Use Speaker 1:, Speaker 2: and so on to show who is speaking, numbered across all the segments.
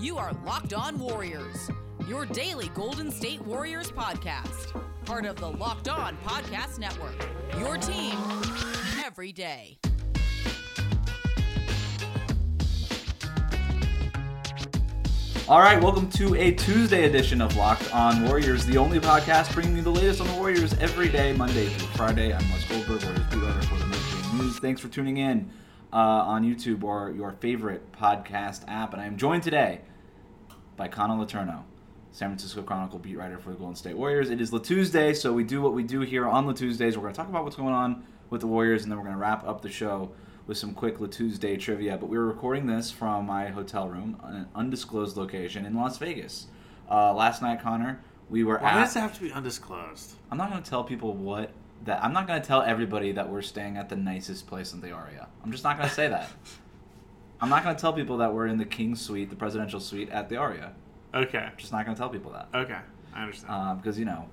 Speaker 1: You are Locked On Warriors, your daily Golden State Warriors podcast. Part of the Locked On Podcast Network. Your team every day.
Speaker 2: All right, welcome to a Tuesday edition of Locked On Warriors, the only podcast bringing you the latest on the Warriors every day, Monday through Friday. I'm Wes Goldberg, Warriors beat writer for the Mercury News. Thanks for tuning in uh, on YouTube or your favorite podcast app. And I am joined today by Connor Letourneau, San Francisco Chronicle beat writer for the Golden State Warriors. It is La Tuesday, so we do what we do here on La Tuesdays. We're going to talk about what's going on with the Warriors, and then we're going to wrap up the show with some quick La Tuesday trivia. But we're recording this from my hotel room, an undisclosed location in Las Vegas. Uh, last night, Connor, we were
Speaker 3: Why
Speaker 2: at.
Speaker 3: does it have to be undisclosed?
Speaker 2: I'm not going to tell people what that. I'm not going to tell everybody that we're staying at the nicest place in the area. I'm just not going to say that. I'm not going to tell people that we're in the King Suite, the presidential suite at the Aria.
Speaker 3: Okay.
Speaker 2: I'm just not going to tell people that
Speaker 3: Okay. I understand.
Speaker 2: uh, because you know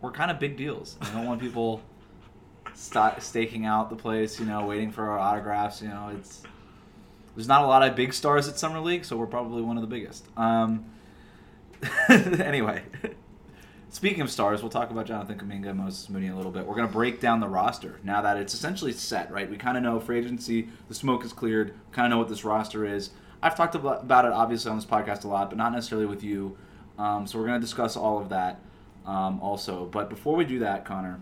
Speaker 2: we're kind of big deals. I don't want people sta staking out the place. You know, waiting for our autographs. You know, it's there's not a lot of big stars at Summer League, so we're probably one of the biggest. Um, anyway, speaking of stars, we'll talk about Jonathan Kuminga, Moses Moody a little bit. We're going to break down the roster now that it's essentially set. Right, we kind of know free agency, the smoke is cleared. Kind of know what this roster is. I've talked about about it obviously on this podcast a lot, but not necessarily with you. Um, so we're going to discuss all of that um, also. But before we do that, Connor,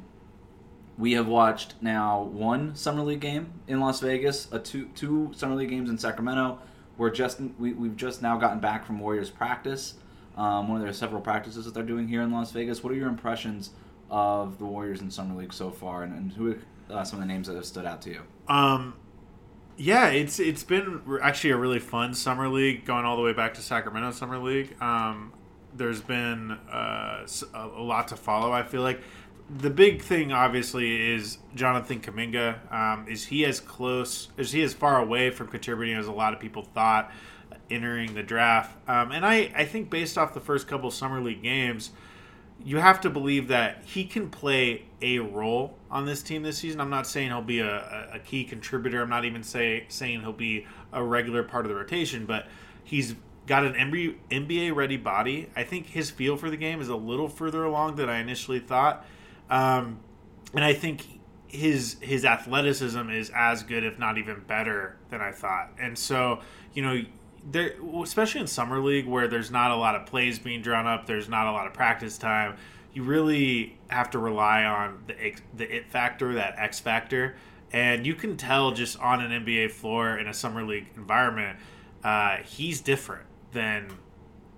Speaker 2: we have watched now one summer league game in Las Vegas, a two two summer league games in Sacramento. We're just we, we've just now gotten back from Warriors practice. Um, one of their several practices that they're doing here in Las Vegas. What are your impressions of the Warriors in summer league so far, and, and who are uh, some of the names that have stood out to you?
Speaker 3: Um, yeah, it's it's been actually a really fun summer league, going all the way back to Sacramento Summer League. Um, there's been uh, a lot to follow. I feel like the big thing, obviously, is Jonathan Kuminga. Um, is he as close? Is he as far away from contributing as a lot of people thought entering the draft? Um, and I I think based off the first couple summer league games you have to believe that he can play a role on this team this season. I'm not saying he'll be a, a key contributor. I'm not even say, saying he'll be a regular part of the rotation, but he's got an NBA ready body. I think his feel for the game is a little further along than I initially thought. Um, and I think his his athleticism is as good, if not even better, than I thought. And so, you know, there, especially in summer league where there's not a lot of plays being drawn up, there's not a lot of practice time. You really have to rely on the the it factor, that X factor, and you can tell just on an NBA floor in a summer league environment, uh, he's different than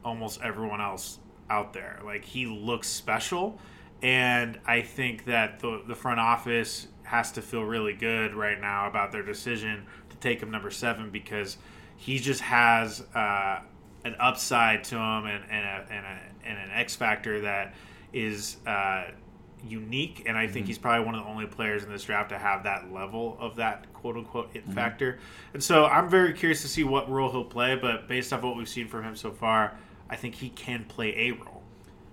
Speaker 3: almost everyone else out there. Like he looks special, and I think that the the front office has to feel really good right now about their decision to take him number seven because he just has uh, an upside to him and, and, a, and, a, and an X factor that is uh, unique. And I think he's probably one of the only players in this draft to have that level of that quote unquote it factor. And so I'm very curious to see what role he'll play. But based off what we've seen from him so far, I think he can play a role.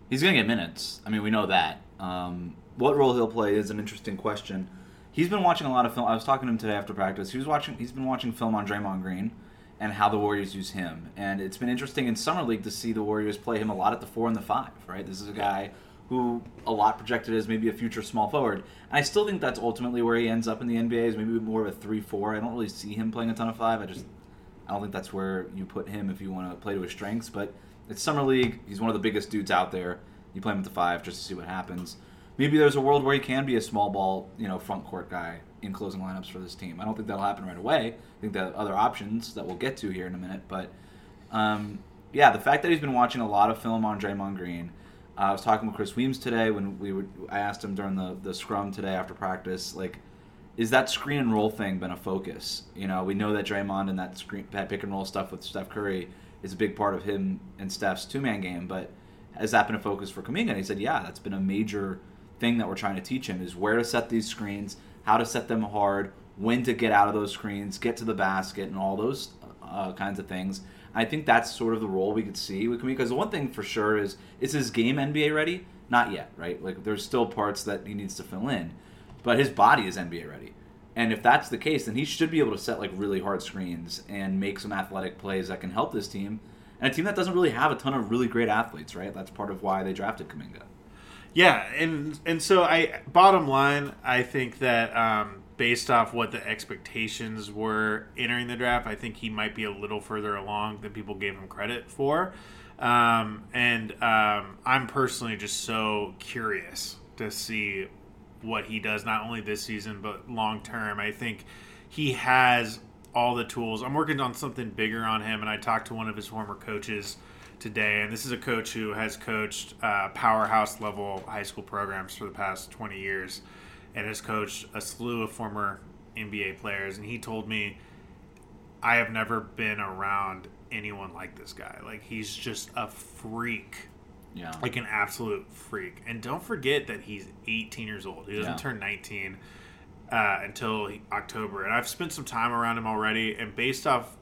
Speaker 2: He's going to get minutes. I mean, we know that. Um, what role he'll play is an interesting question. He's been watching a lot of film. I was talking to him today after practice. He was watching. He's been watching film on Draymond Green and how the Warriors use him. And it's been interesting in summer league to see the Warriors play him a lot at the four and the five. Right. This is a guy who a lot projected as maybe a future small forward. And I still think that's ultimately where he ends up in the NBA is maybe more of a three four. I don't really see him playing a ton of five. I just I don't think that's where you put him if you want to play to his strengths. But it's summer league. He's one of the biggest dudes out there. You play him at the five just to see what happens. Maybe there's a world where he can be a small ball, you know, front court guy in closing lineups for this team. I don't think that'll happen right away. I think that other options that we'll get to here in a minute. But um, yeah, the fact that he's been watching a lot of film on Draymond Green. Uh, I was talking with Chris Weems today when we would. I asked him during the the scrum today after practice, like, is that screen and roll thing been a focus? You know, we know that Draymond and that screen that pick and roll stuff with Steph Curry is a big part of him and Steph's two man game. But has that been a focus for Kuminga? And he said, yeah, that's been a major thing that we're trying to teach him is where to set these screens, how to set them hard, when to get out of those screens, get to the basket, and all those uh, kinds of things. I think that's sort of the role we could see with Kuminga. Because the one thing for sure is, is his game NBA ready? Not yet, right? Like there's still parts that he needs to fill in, but his body is NBA ready. And if that's the case, then he should be able to set like really hard screens and make some athletic plays that can help this team. and a team that doesn't really have a ton of really great athletes, right? That's part of why they drafted Kuminga.
Speaker 3: Yeah, and and so I bottom line, I think that um, based off what the expectations were entering the draft, I think he might be a little further along than people gave him credit for. Um, and um, I'm personally just so curious to see what he does, not only this season but long term. I think he has all the tools. I'm working on something bigger on him, and I talked to one of his former coaches today, and this is a coach who has coached uh, powerhouse level high school programs for the past 20 years, and has coached a slew of former NBA players. And he told me, I have never been around anyone like this guy. Like he's just a freak.
Speaker 2: Yeah.
Speaker 3: Like an absolute freak. And don't forget that he's 18 years old. He doesn't
Speaker 2: Yeah.
Speaker 3: turn 19 uh, until October. And I've spent some time around him already. And based off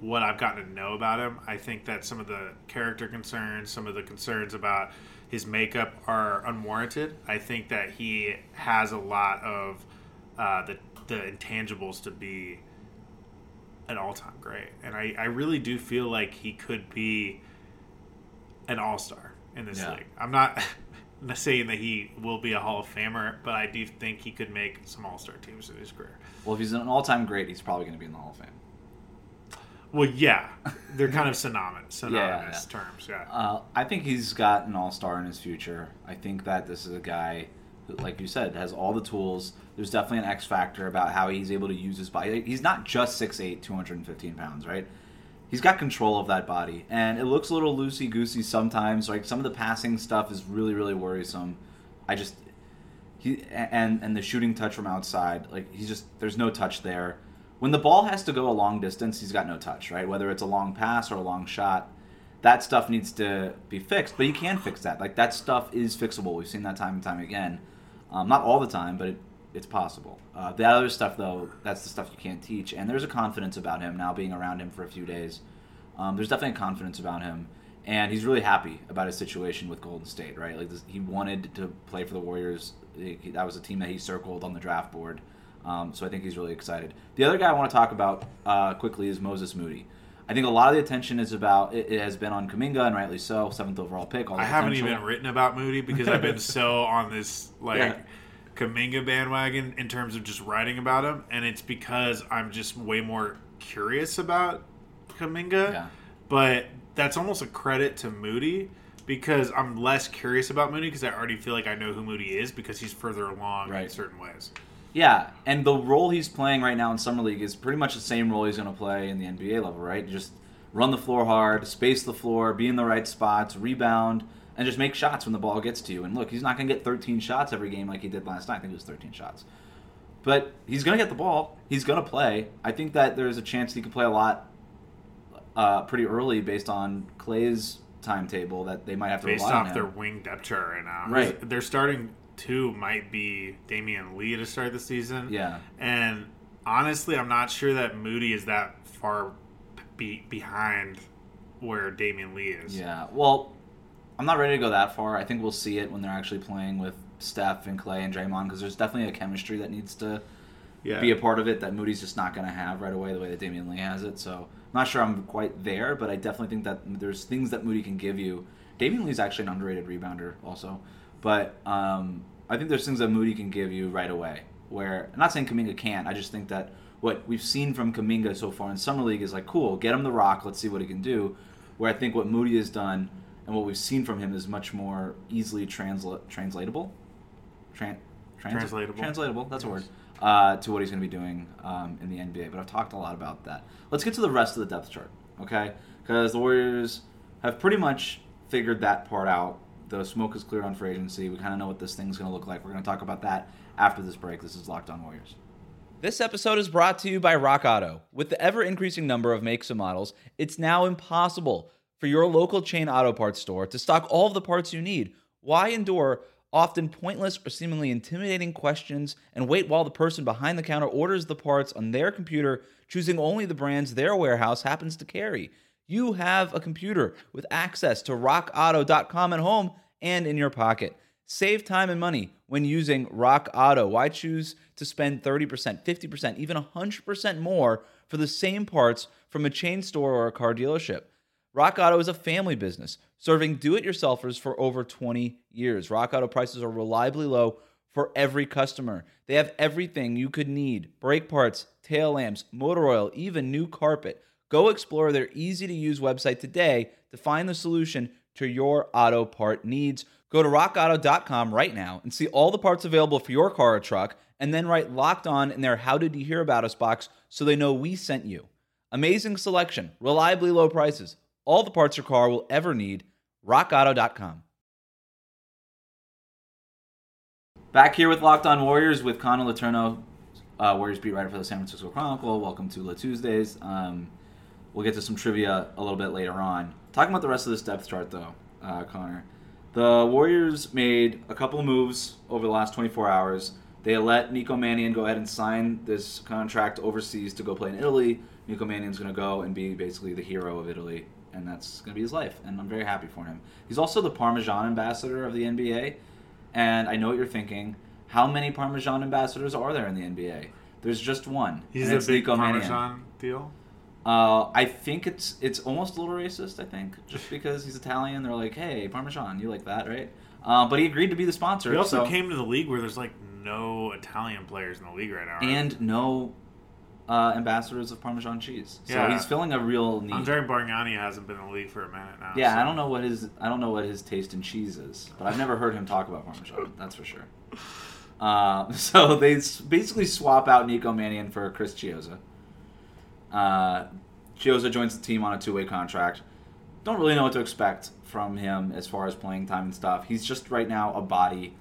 Speaker 3: what I've gotten to know about him, I think that some of the character concerns, some of the concerns about his makeup are unwarranted. I think that he has a lot of uh, the the intangibles to be an all time great, and I, I really do feel like he could be an all star in this
Speaker 2: Yeah.
Speaker 3: league. I'm not saying that he will be a Hall of Famer, but I do think he could make some all star teams in his career.
Speaker 2: Well, if he's an all-time great, he's probably going to be in the Hall of Fame.
Speaker 3: Well, yeah, they're kind of synonymous,
Speaker 2: yeah,
Speaker 3: synonymous
Speaker 2: yeah.
Speaker 3: terms. Yeah.
Speaker 2: Uh, I think he's got an all-star in his future. I think that this is a guy, who, like you said, has all the tools. There's definitely an X factor about how he's able to use his body. He's not just 6'8", 215 pounds, right? He's got control of that body, and it looks a little loosey goosey sometimes. Like some of the passing stuff is really, really worrisome. I just he and and the shooting touch from outside, like he's just there's no touch there. When the ball has to go a long distance, he's got no touch, right? Whether it's a long pass or a long shot, that stuff needs to be fixed. But you can fix that. Like that stuff is fixable. We've seen that time and time again. Um, not all the time, but it, it's possible. Uh, the other stuff, though, that's the stuff you can't teach. And there's a confidence about him now being around him for a few days. Um, there's definitely a confidence about him, and he's really happy about his situation with Golden State. Right, like this, he wanted to play for the Warriors. He- that was a team that he circled on the draft board. Um, so I think he's really excited. The other guy I want to talk about uh, quickly is Moses Moody. I think a lot of the attention is about it, it has been on Kuminga, and rightly so, seventh overall pick.
Speaker 3: I haven't
Speaker 2: potential.
Speaker 3: even written about Moody because I've been so on this like
Speaker 2: Yeah.
Speaker 3: Kuminga bandwagon in terms of just writing about him, and it's because I'm just way more curious about Kuminga.
Speaker 2: Yeah.
Speaker 3: But that's almost a credit to Moody because I'm less curious about Moody because I already feel like I know who Moody is because he's further along in certain ways.
Speaker 2: Yeah, and the role he's playing right now in summer league is pretty much the same role he's going to play in the NBA level, right? Just run the floor hard, space the floor, be in the right spots, rebound, and just make shots when the ball gets to you. And look, he's not going to get 13 shots every game like he did last night. I think it was 13 shots. But he's going to get the ball. He's going to play. I think that there's a chance he could play a lot uh, pretty early based on Clay's timetable that they might have to
Speaker 3: Based
Speaker 2: rely on
Speaker 3: off
Speaker 2: him.
Speaker 3: their wing depth chart right now.
Speaker 2: Right.
Speaker 3: they're starting two might be Damian Lee to start the season.
Speaker 2: Yeah.
Speaker 3: And honestly, I'm not sure that Moody is that far be- behind where Damian Lee is.
Speaker 2: Yeah. Well, I'm not ready to go that far. I think we'll see it when they're actually playing with Steph and Clay and Draymond because there's definitely a chemistry that needs to
Speaker 3: Yeah.
Speaker 2: be a part of it that Moody's just not going to have right away the way that Damian Lee has it. So I'm not sure I'm quite there, but I definitely think that there's things that Moody can give you. Damian Lee's actually an underrated rebounder also, but um, I think there's things that Moody can give you right away. Where I'm not saying Kuminga can't. I just think that what we've seen from Kuminga so far in summer league is like cool. Get him the rock. Let's see what he can do. Where I think what Moody has done and what we've seen from him is much more easily transla- translatable. Tran- trans-
Speaker 3: Translatable.
Speaker 2: Translatable. That's a word uh, to what he's going to be doing um, in the NBA. But I've talked a lot about that. Let's get to the rest of the depth chart, okay? Because the Warriors have pretty much figured that part out. The smoke is cleared on free agency. We kind of know what this thing's going to look like. We're going to talk about that after this break. This is Locked On Warriors.
Speaker 4: This episode is brought to you by Rock Auto. With the ever increasing number of makes and models, it's now impossible for your local chain auto parts store to stock all of the parts you need. Why endure often pointless or seemingly intimidating questions and wait while the person behind the counter orders the parts on their computer, choosing only the brands their warehouse happens to carry? You have a computer with access to rockauto.com at home and in your pocket. Save time and money when using Rock Auto. Why choose to spend 30%, 50%, even 100% more for the same parts from a chain store or a car dealership? Rock Auto is a family business serving do it yourselfers for over 20 years. Rock Auto prices are reliably low for every customer. They have everything you could need brake parts, tail lamps, motor oil, even new carpet. Go explore their easy to use website today to find the solution to your auto part needs. Go to rockauto.com right now and see all the parts available for your car or truck, and then write locked on in their How Did You Hear About Us box so they know we sent you. Amazing selection, reliably low prices, all the parts your car will ever need. RockAuto.com.
Speaker 2: Back here with Locked On Warriors with Connor Letourneau, uh, Warriors beat writer for the San Francisco Chronicle. Welcome to La Tuesdays. Um, we'll get to some trivia a little bit later on. Talking about the rest of this depth chart, though, uh, Connor. The Warriors made a couple of moves over the last 24 hours. They let Nico Mannion go ahead and sign this contract overseas to go play in Italy. Nico Mannion's going to go and be basically the hero of Italy, and that's going to be his life. And I'm very happy for him. He's also the Parmesan ambassador of the NBA. And I know what you're thinking. How many Parmesan ambassadors are there in the NBA? There's just one.
Speaker 3: He's a big
Speaker 2: Nico Mannion.
Speaker 3: Parmesan deal.
Speaker 2: Uh, I think it's it's almost a little racist. I think just because he's Italian, they're like, "Hey, Parmesan, you like that, right?" Uh, but he agreed to be the sponsor.
Speaker 3: He also
Speaker 2: so-
Speaker 3: came to the league where there's like no Italian players in the league right now. right?
Speaker 2: and no uh, ambassadors of Parmesan cheese. So
Speaker 3: Yeah.
Speaker 2: he's filling a real need.
Speaker 3: Andre Bargnani hasn't been in the league for a minute now.
Speaker 2: yeah,
Speaker 3: so-
Speaker 2: I don't know what his I don't know what his taste in cheese is, but I've never heard him talk about Parmesan. That's for sure. Uh, so they basically swap out Nico Mannion for Chris Chiozza. Uh, Chiozza joins the team on a two-way contract. Don't really know what to expect from him as far as playing time and stuff. He's just right now a body.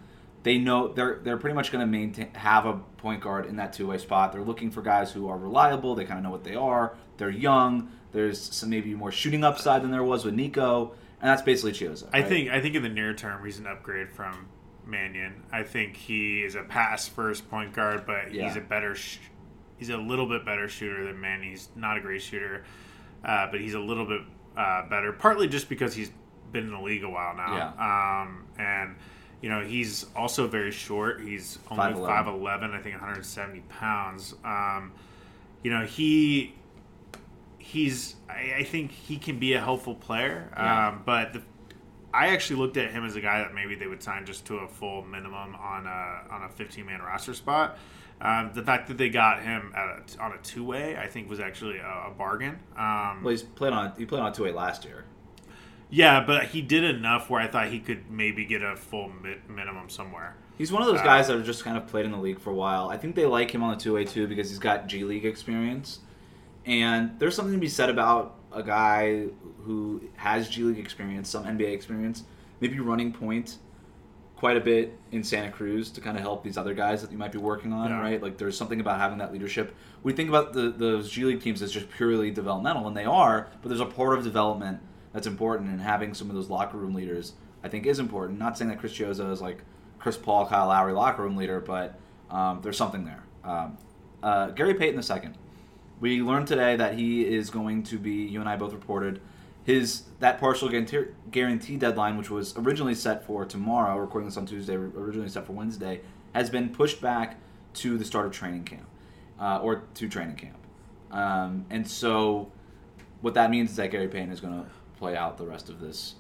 Speaker 2: They know they're they're pretty much going to maintain have a point guard in that two-way spot. They're looking for guys who are reliable. They kind of know what they are. They're young. There's some maybe more shooting upside than there was with Nico, and that's basically Chiozza.
Speaker 3: I think I think in the near term he's an upgrade from Mannion. I think he is a pass first point guard, but he's a better sh- he's a little bit better shooter than Mannion. He's not a great shooter, uh, but he's a little bit uh, better. Partly just because he's been in the league a while now, um, and you know he's also very short. He's only
Speaker 2: 5'11".
Speaker 3: five eleven, I think 170 pounds. Um, you know he he's I, I think he can be a helpful player,
Speaker 2: Yeah.
Speaker 3: um, but the, I actually looked at him as a guy that maybe they would sign just to a full minimum on a on a 15 man roster spot. Um, the fact that they got him at a, on a two way, I think, was actually a, a bargain. Um,
Speaker 2: Well, he's played on he played on two-way last year.
Speaker 3: yeah, but he did enough where I thought he could maybe get a full mi- minimum somewhere.
Speaker 2: He's one of those
Speaker 3: Uh,
Speaker 2: guys that have just kind of played in the league for a while. I think they like him on the two way too because he's got G League experience, and there's something to be said about a guy who has G League experience, some NBA experience, maybe running point quite a bit in Santa Cruz to kind of help these other guys that you might be working on,
Speaker 3: Yeah.
Speaker 2: right? Like there's something about having that leadership. We think about the those G League teams as just purely developmental, and they are, but there's a part of development that's important, and having some of those locker room leaders, I think, is important. Not saying that Chris Chiozza is like Chris Paul, Kyle Lowry locker room leader, but um, there's something there. Um, uh, Gary Payton the second. We learned today that he is going to be. You and I both reported his that partial guarantee, deadline, which was originally set for tomorrow. Recording this on Tuesday, originally set for Wednesday, has been pushed back to the start of training camp uh, or to training camp. Um, and so, what that means is that Gary Payne is going to play out the rest of this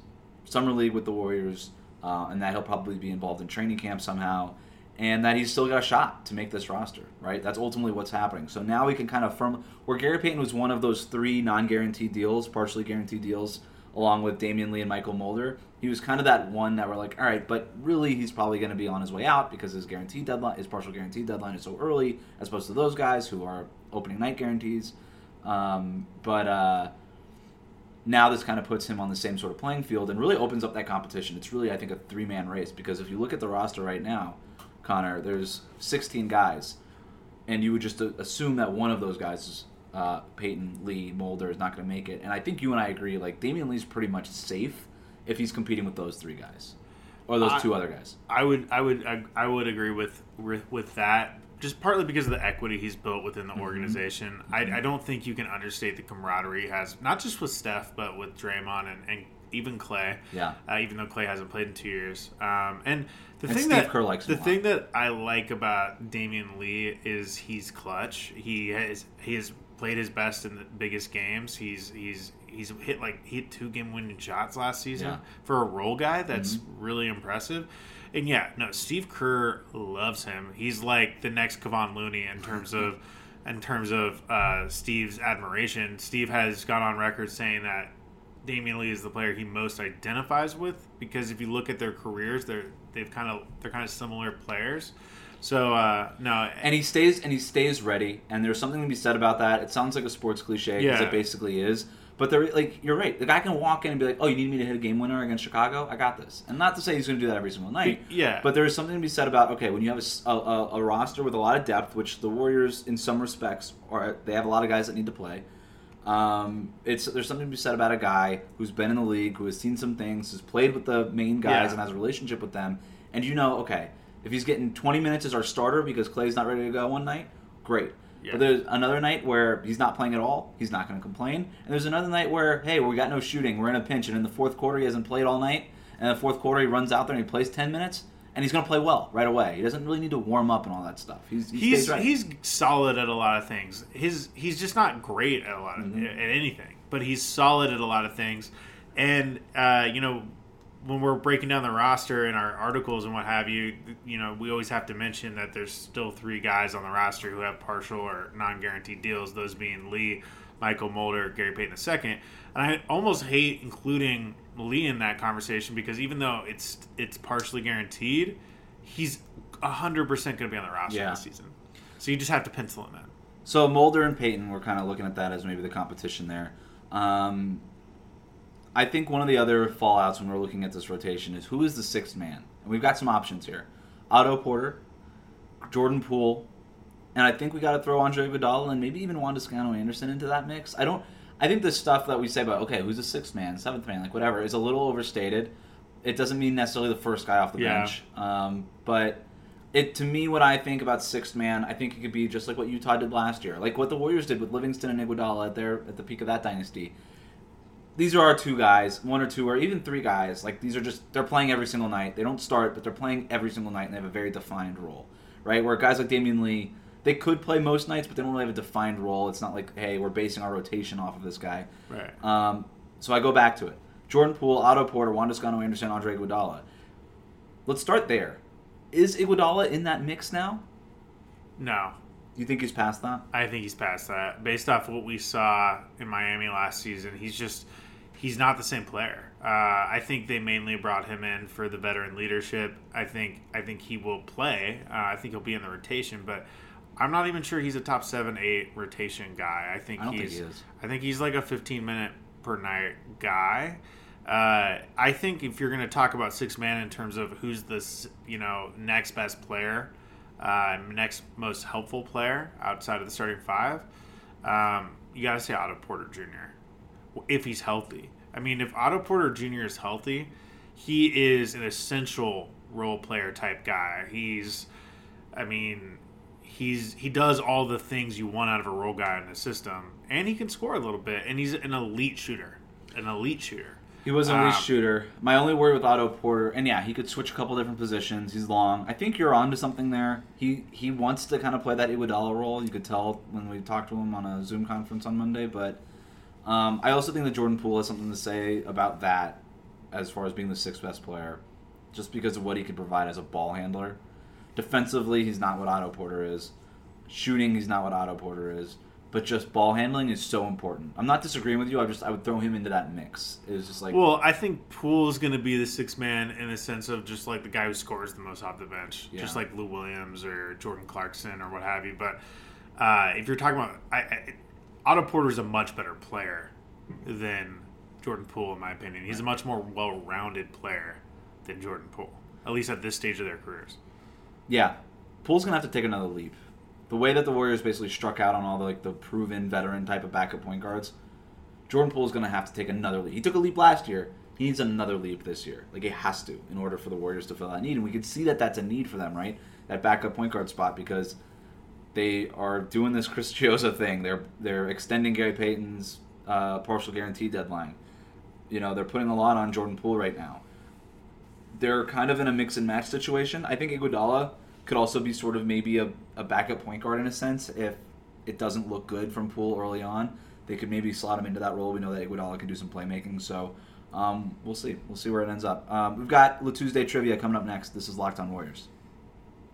Speaker 2: summer league with the Warriors, uh, and that he'll probably be involved in training camp somehow, and that he's still got a shot to make this roster. Right? That's ultimately what's happening. So now we can kind of firm where Gary Payton was one of those three non-guaranteed deals, partially guaranteed deals, along with Damian Lee and Mychal Mulder. He was kind of that one that we're like, all right, but really he's probably going to be on his way out because his guaranteed deadline, his partial guaranteed deadline is so early, as opposed to those guys who are opening night guarantees. Um, but uh, now this kind of puts him on the same sort of playing field and really opens up that competition. It's really, I think, a three man race because if you look at the roster right now, Connor, there's 16 guys, and you would just assume that one of those guys, uh, Payton Lee Mulder, is not going to make it. And I think you and I agree. Like Damian Lee's pretty much safe if he's competing with those three guys or those
Speaker 3: I-
Speaker 2: two other guys.
Speaker 3: I would I would I, I would agree with with with that. Just partly because of the equity he's built within
Speaker 2: Mm-hmm.
Speaker 3: the organization. I, I don't think you can understate the camaraderie he has, not just with Steph, but with Draymond and, and even Clay.
Speaker 2: Yeah.
Speaker 3: Uh, even though Clay hasn't played in two years. Um, and the
Speaker 2: And
Speaker 3: thing
Speaker 2: Steve
Speaker 3: that
Speaker 2: Kerr likes
Speaker 3: the thing that I like about Damian Lee is he's clutch. He has he has played his best in the biggest games. He's he's he's hit like he hit two game winning shots last season
Speaker 2: Yeah.
Speaker 3: for a role guy. That's really impressive. And yeah, no, Steve Kerr loves him. He's like the next Kevon Looney in terms of in terms of uh, Steve's admiration. Steve has gone on record saying that Damian Lee is the player he most identifies with because if you look at their careers, they're they've kind of they're kind of similar players. So uh, no,
Speaker 2: and he stays and he stays ready. And there's something to be said about that. It sounds like a sports cliche because
Speaker 3: Yeah.
Speaker 2: it basically is. But there, like you're right. The guy can walk in and be like, "Oh, you need me to hit a game winner against Chicago? I got this." And not to say he's going to do that every single night.
Speaker 3: Yeah.
Speaker 2: But there is something to be said about okay, when you have a roster with a lot of depth, which the Warriors, in some respects, are they have a lot of guys that need to play. Um, it's there's something to be said about a guy who's been in the league, who has seen some things, has played with the main guys,
Speaker 3: Yeah.
Speaker 2: and has a relationship with them. And you know, okay, if he's getting 20 minutes as our starter because Clay's not ready to go one night, great.
Speaker 3: Yeah.
Speaker 2: But there's another night where he's not playing at all. He's not going to complain. And there's another night where, hey, we got no shooting. We're in a pinch. And in the fourth quarter, he hasn't played all night. And in the fourth quarter, he runs out there and he plays 10 minutes. And he's going to play well right away. He doesn't really need to warm up and all that stuff. He's he
Speaker 3: he's he's solid at a lot of things. His he's just not great at a lot of
Speaker 2: Mm-hmm.
Speaker 3: at anything, but he's solid at a lot of things. And uh, you know, when we're breaking down the roster in our articles and what have you, you know, we always have to mention that there's still three guys on the roster who have partial or non-guaranteed deals. Those being Lee, Mychal Mulder, Gary Payton II. And I almost hate including Lee in that conversation because even though it's it's partially guaranteed, he's hundred percent going to be on the roster
Speaker 2: Yeah.
Speaker 3: this season. So you just have to pencil him in.
Speaker 2: So Mulder and Payton, we're kind of looking at that as maybe the competition there. Um, I think one of the other fallouts when we're looking at this rotation is who is the sixth man, and we've got some options here: Otto Porter, Jordan Poole, and I think we got to throw Andre Iguodala and maybe even Juan Toscano Anderson into that mix. I don't. I think the stuff that we say about okay, who's the sixth man, seventh man, like whatever, is a little overstated. It doesn't mean necessarily the first guy off the
Speaker 3: Yeah.
Speaker 2: bench, um, but it to me, what I think about sixth man, I think it could be just like what Utah did last year, like what the Warriors did with Livingston and Iguodala at their at the peak of that dynasty. These are our two guys, one or two, or even three guys. Like these are just they're playing every single night. They don't start, but they're playing every single night, and they have a very defined role, right? Where guys like Damian Lee, they could play most nights, but they don't really have a defined role. It's not like hey, we're basing our rotation off of this guy.
Speaker 3: Right.
Speaker 2: Um, so I go back to it. Jordan Poole, Otto Porter, Juan Toscano Anderson, Andre Iguodala. Let's start there. Is Iguodala in that mix now?
Speaker 3: No,
Speaker 2: you think he's past that?
Speaker 3: I think he's past that. Based off what we saw in Miami last season, he's just he's not the same player. Uh, I think they mainly brought him in for the veteran leadership. I think I think he will play. Uh, I think he'll be in the rotation, but I'm not even sure he's a top seven, eight rotation guy. I think
Speaker 2: I don't think
Speaker 3: he's
Speaker 2: he.
Speaker 3: I think he's like a 15 minute per night guy. Uh, I think if you're going to talk about six man in terms of who's the s- you know next best player, uh, next most helpful player outside of the starting five, um, you got to say Otto Porter Jr. if he's healthy. I mean, if Otto Porter Jr. is healthy, he is an essential role player type guy. He's, I mean, he's he does all the things you want out of a role guy in the system, and he can score a little bit, and he's an elite shooter, an elite shooter.
Speaker 2: He was an elite
Speaker 3: Um,
Speaker 2: shooter. My only worry with Otto Porter, and yeah, he could switch a couple different positions. He's long. I think you're onto something there. He he wants to kind of play that Iguodala role. You could tell when we talked to him on a Zoom conference on Monday. But um, I also think that Jordan Poole has something to say about that, as far as being the sixth best player, just because of what he could provide as a ball handler. Defensively, he's not what Otto Porter is. Shooting, he's not what Otto Porter is. But just ball handling is so important. I'm not disagreeing with you. I just I would throw him into that mix. It's just like
Speaker 3: Well, I think Poole is going to be the six man in the sense of just like the guy who scores the most off the bench, just like Lou Williams or Jordan Clarkson or what have you. But uh, if you're talking about, I, I, Otto Porter is a much better player than Jordan Poole, in my opinion. He's a much more well rounded player than Jordan Poole, at least at this stage of their careers.
Speaker 2: Yeah, Poole's gonna have to take another leap. The way that the Warriors basically struck out on all the like the proven veteran type of backup point guards, Jordan Poole's gonna have to take another leap. He took a leap last year. He needs another leap this year. Like he has to in order for the Warriors to fill that need. And we can see that that's a need for them, right? That backup point guard spot because they are doing this Chris Chiozza thing. They're they're extending Gary Payton's uh, partial guarantee deadline. You know, they're putting a lot on Jordan Poole right now. They're kind of in a mix and match situation. I think Iguodala could also be sort of maybe a, a backup point guard in a sense if it doesn't look good from Poole early on, they could maybe slot him into that role. We know that Iguodala can do some playmaking, so um, we'll see. We'll see where it ends up. Um, we've got Tuesday trivia coming up next. This is Locked On Warriors.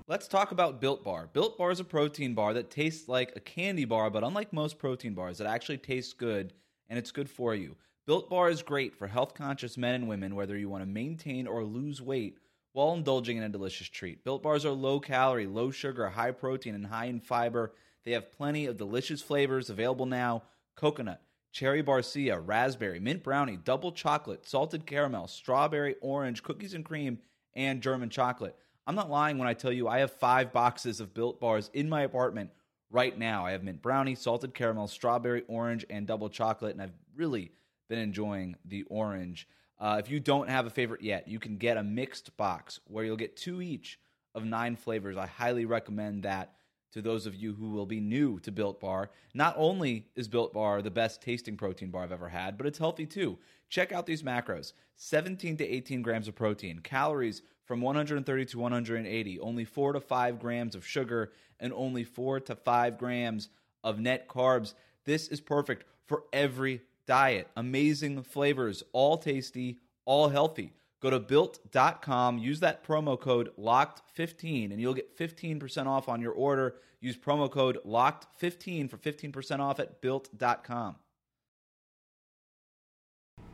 Speaker 4: Let's talk about Built Bar. Built Bar is a protein bar that tastes like a candy bar, but unlike most protein bars, it actually tastes good and it's good for you. Built Bar is great for health conscious men and women, whether you want to maintain or lose weight while indulging in a delicious treat. Built Bars are low calorie, low sugar, high protein, and high in fiber. They have plenty of delicious flavors available now coconut, cherry barcia, raspberry, mint brownie, double chocolate, salted caramel, strawberry, orange, cookies and cream, and German chocolate. I'm not lying when I tell you I have five boxes of built bars in my apartment right now. I have mint brownie, salted caramel, strawberry, orange, and double chocolate, and I've really been enjoying the orange. Uh, if you don't have a favorite yet, you can get a mixed box where you'll get two each of nine flavors. I highly recommend that to those of you who will be new to Built Bar. Not only is Built Bar the best tasting protein bar I've ever had, but it's healthy too. Check out these macros 17 to 18 grams of protein, calories from 130 to 180, only 4 to 5 grams of sugar, and only 4 to 5 grams of net carbs. This is perfect for every diet. Amazing flavors, all tasty, all healthy. Go to built.com, use that promo code LOCKED15, and you'll get 15% off on your order. Use promo code LOCKED15 for 15% off at built.com.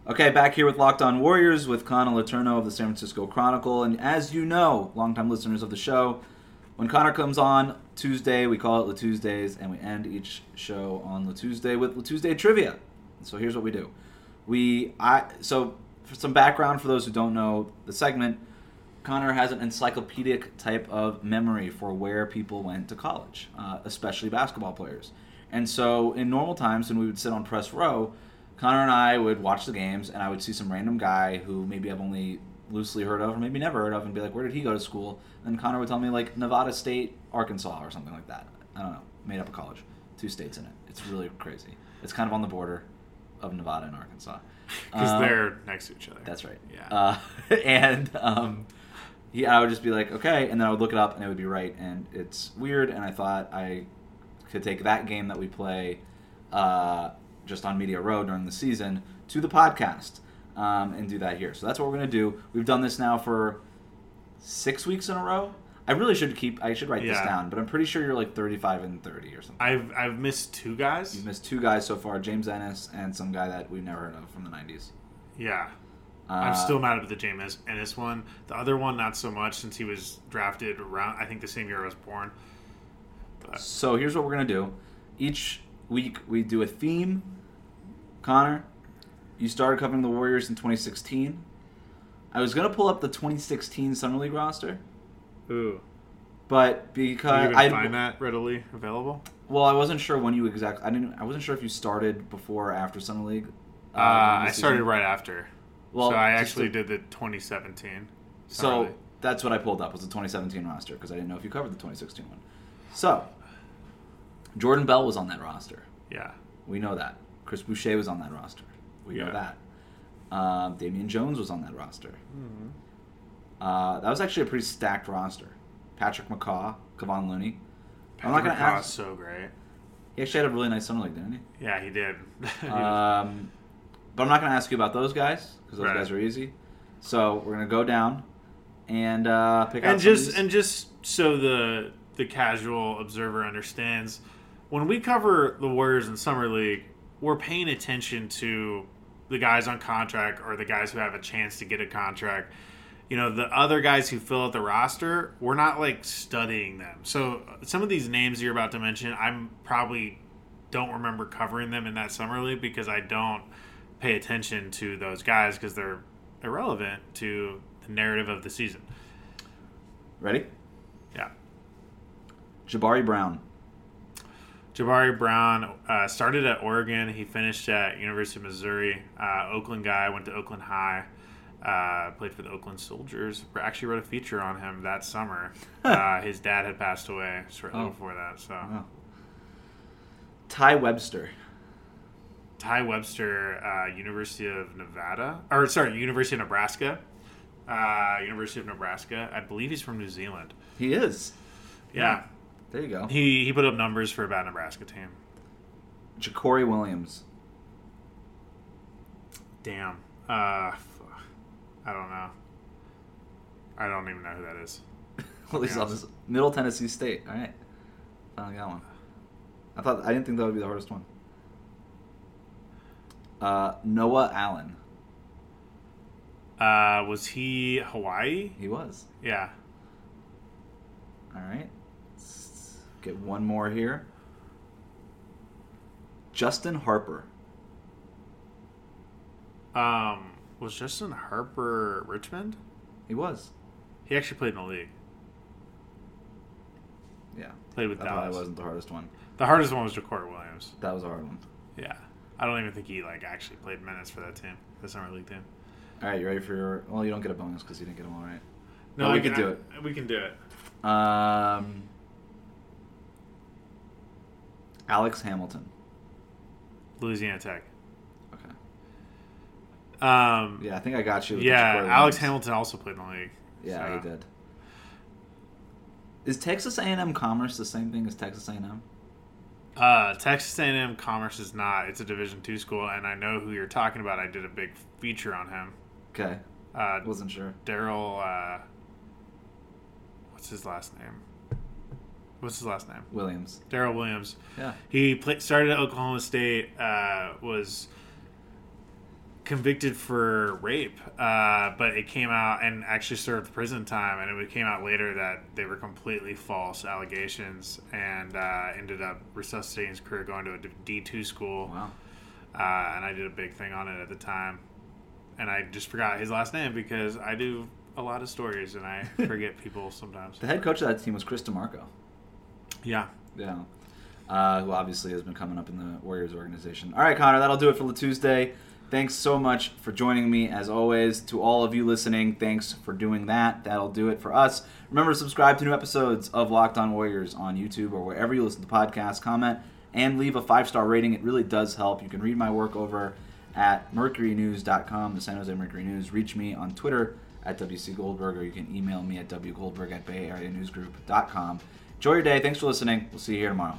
Speaker 2: Okay, back here with Locked On Warriors with Connor Letourneau of the San Francisco Chronicle. And as you know, longtime listeners of the show, when Connor comes on Tuesday, we call it La Tuesdays, and we end each show on La Tuesday with La Tuesday trivia. So here's what we do. We I so for some background for those who don't know the segment, Connor has an encyclopedic type of memory for where people went to college, uh, especially basketball players. And so in normal times, when we would sit on press row, Connor and I would watch the games, and I would see some random guy who maybe I've only loosely heard of, or maybe never heard of, and be like, "Where did he go to school?" And Connor would tell me like Nevada State, Arkansas, or something like that. I don't know, made up a college, two states in it. It's really crazy. It's kind of on the border of Nevada and Arkansas.
Speaker 3: because
Speaker 2: Um,
Speaker 3: they're next to each other.
Speaker 2: That's right.
Speaker 3: Yeah.
Speaker 2: Uh, and um, he, I would just be like, okay, and then I would look it up, and it would be right. And it's weird. And I thought I could take that game that we play uh, just on Media Row during the season to the podcast um, and do that here. So that's what we're gonna do. We've done this now for six weeks in a row. I really should keep. I should write this down, but I'm pretty sure you're like 35 and 30 or something.
Speaker 3: I've I've missed two guys.
Speaker 2: You've missed two guys so far: James Ennis and some guy that we've never heard of from the 90s.
Speaker 3: Yeah.
Speaker 2: Uh,
Speaker 3: I'm still mad at the James Ennis one. The other one, not so much, since he was drafted around. I think the same year I was born. But
Speaker 2: So here's what we're gonna do. Each week we do a theme. Connor, you started covering the Warriors in 2016. I was gonna pull up the 2016 Summer League roster,
Speaker 3: ooh,
Speaker 2: but because I
Speaker 3: find that readily available?
Speaker 2: well, I wasn't sure when you exactly. I didn't. I wasn't sure if you started before or after Summer League.
Speaker 3: Uh,
Speaker 2: the
Speaker 3: I started right after.
Speaker 2: Well,
Speaker 3: so I actually
Speaker 2: to-
Speaker 3: did the 2017.
Speaker 2: So
Speaker 3: League.
Speaker 2: that's what I pulled up was the 2017 roster because I didn't know if you covered the 2016 one. So Jordan Bell was on that roster.
Speaker 3: yeah,
Speaker 2: We know that. Chris Boucher was on that roster. We know that. Um, Damian Jones was on that roster.
Speaker 3: Mm-hmm.
Speaker 2: Uh, that was actually a pretty stacked roster. Patrick McCaw, Kevon Looney. I'm not
Speaker 3: Patrick
Speaker 2: gonna
Speaker 3: McCaw's
Speaker 2: ask-
Speaker 3: so great.
Speaker 2: He actually had a really nice summer league, didn't he?
Speaker 3: Yeah, he did. He
Speaker 2: Um, but I'm not going to ask you about those guys because those
Speaker 3: Right.
Speaker 2: guys are easy. So we're going to go down and uh, pick out
Speaker 3: and just and just so the the casual observer understands, when we cover the Warriors in summer league, we're paying attention to the guys on contract or the guys who have a chance to get a contract. You know, the other guys who fill out the roster, we're not like studying them. So some of these names you're about to mention, I'm probably don't remember covering them in that summer league because I don't pay attention to those guys because they're irrelevant to the narrative of the season.
Speaker 2: Ready?
Speaker 3: Yeah.
Speaker 2: Jabari Brown.
Speaker 3: Jabari Brown uh, started at Oregon. He finished at University of Missouri. Uh, Oakland guy went to Oakland High. Uh, played for the Oakland Soldiers. Actually wrote a feature on him that summer. uh, his dad had passed away shortly
Speaker 2: Oh.
Speaker 3: before that. So
Speaker 2: Wow. Tai Webster.
Speaker 3: Tai Webster, uh, University of Nevada, or sorry, University of Nebraska. Uh, University of Nebraska. I believe he's from New Zealand.
Speaker 2: He is.
Speaker 3: Yeah.
Speaker 2: There you go.
Speaker 3: He he put up numbers for a bad Nebraska team.
Speaker 2: Ja'Cory Williams.
Speaker 3: Damn. I don't know. I don't even know who that is.
Speaker 2: At least on this Middle Tennessee State. All right, finally got one. I thought I didn't think that would be the hardest one. Uh, Noah Allen.
Speaker 3: Uh, was he Hawaii?
Speaker 2: He was.
Speaker 3: Yeah.
Speaker 2: All right. Let's get one more here. Justin Harper.
Speaker 3: Um, was Justin Harper Richmond?
Speaker 2: He was.
Speaker 3: He actually played in the league.
Speaker 2: Yeah.
Speaker 3: Played with
Speaker 2: That probably
Speaker 3: Dallas.
Speaker 2: wasn't the hardest one.
Speaker 3: The hardest one was Jacory Williams.
Speaker 2: That was a hard one.
Speaker 3: Yeah. I don't even think he like actually played minutes for that team, the summer league team.
Speaker 2: All right, you ready for your? Well, you don't get a bonus because you didn't get them all right.
Speaker 3: No,
Speaker 2: But we
Speaker 3: can-
Speaker 2: do it.
Speaker 3: We can do it.
Speaker 2: Um, Alex Hamilton.
Speaker 3: Louisiana Tech. Um,
Speaker 2: Yeah, I think I got you. with
Speaker 3: yeah. Alex. Hamilton also played in the league.
Speaker 2: Yeah,
Speaker 3: so-
Speaker 2: he did. Is Texas A&M Commerce the same thing as Texas A&M?
Speaker 3: Uh, Texas A&M Commerce is not. It's a Division two school, and I know who you're talking about. I did a big feature on him.
Speaker 2: Okay,
Speaker 3: Uh,
Speaker 2: wasn't sure.
Speaker 3: Darrell. Uh, what's his last name? What's his last name?
Speaker 2: Williams.
Speaker 3: Darrell Williams.
Speaker 2: Yeah.
Speaker 3: He play, started at Oklahoma State. Uh, was convicted for rape, uh, but it came out and actually served prison time. And it came out later that they were completely false allegations, and uh, ended up resuscitating his career, going to a D two school.
Speaker 2: Wow.
Speaker 3: Uh, and I did a big thing on it at the time, and I just forgot his last name because I do a lot of stories and I forget people sometimes.
Speaker 2: The head coach of that team was Chris DeMarco.
Speaker 3: Yeah.
Speaker 2: Yeah. Uh, who obviously has been coming up in the Warriors organization. All right, Connor, that'll do it for the Tuesday. Thanks so much for joining me, as always. To all of you listening, thanks for doing that. That'll do it for us. Remember to subscribe to new episodes of Locked On Warriors on YouTube or wherever you listen to podcasts. Comment and leave a five star rating. It really does help. You can read my work over at mercurynews.com, the San Jose Mercury News. Reach me on Twitter at WC Goldberg, or you can email me at wgoldberg at bayareanewsgroup.com. Enjoy your day. Thanks for listening. We'll see you here tomorrow.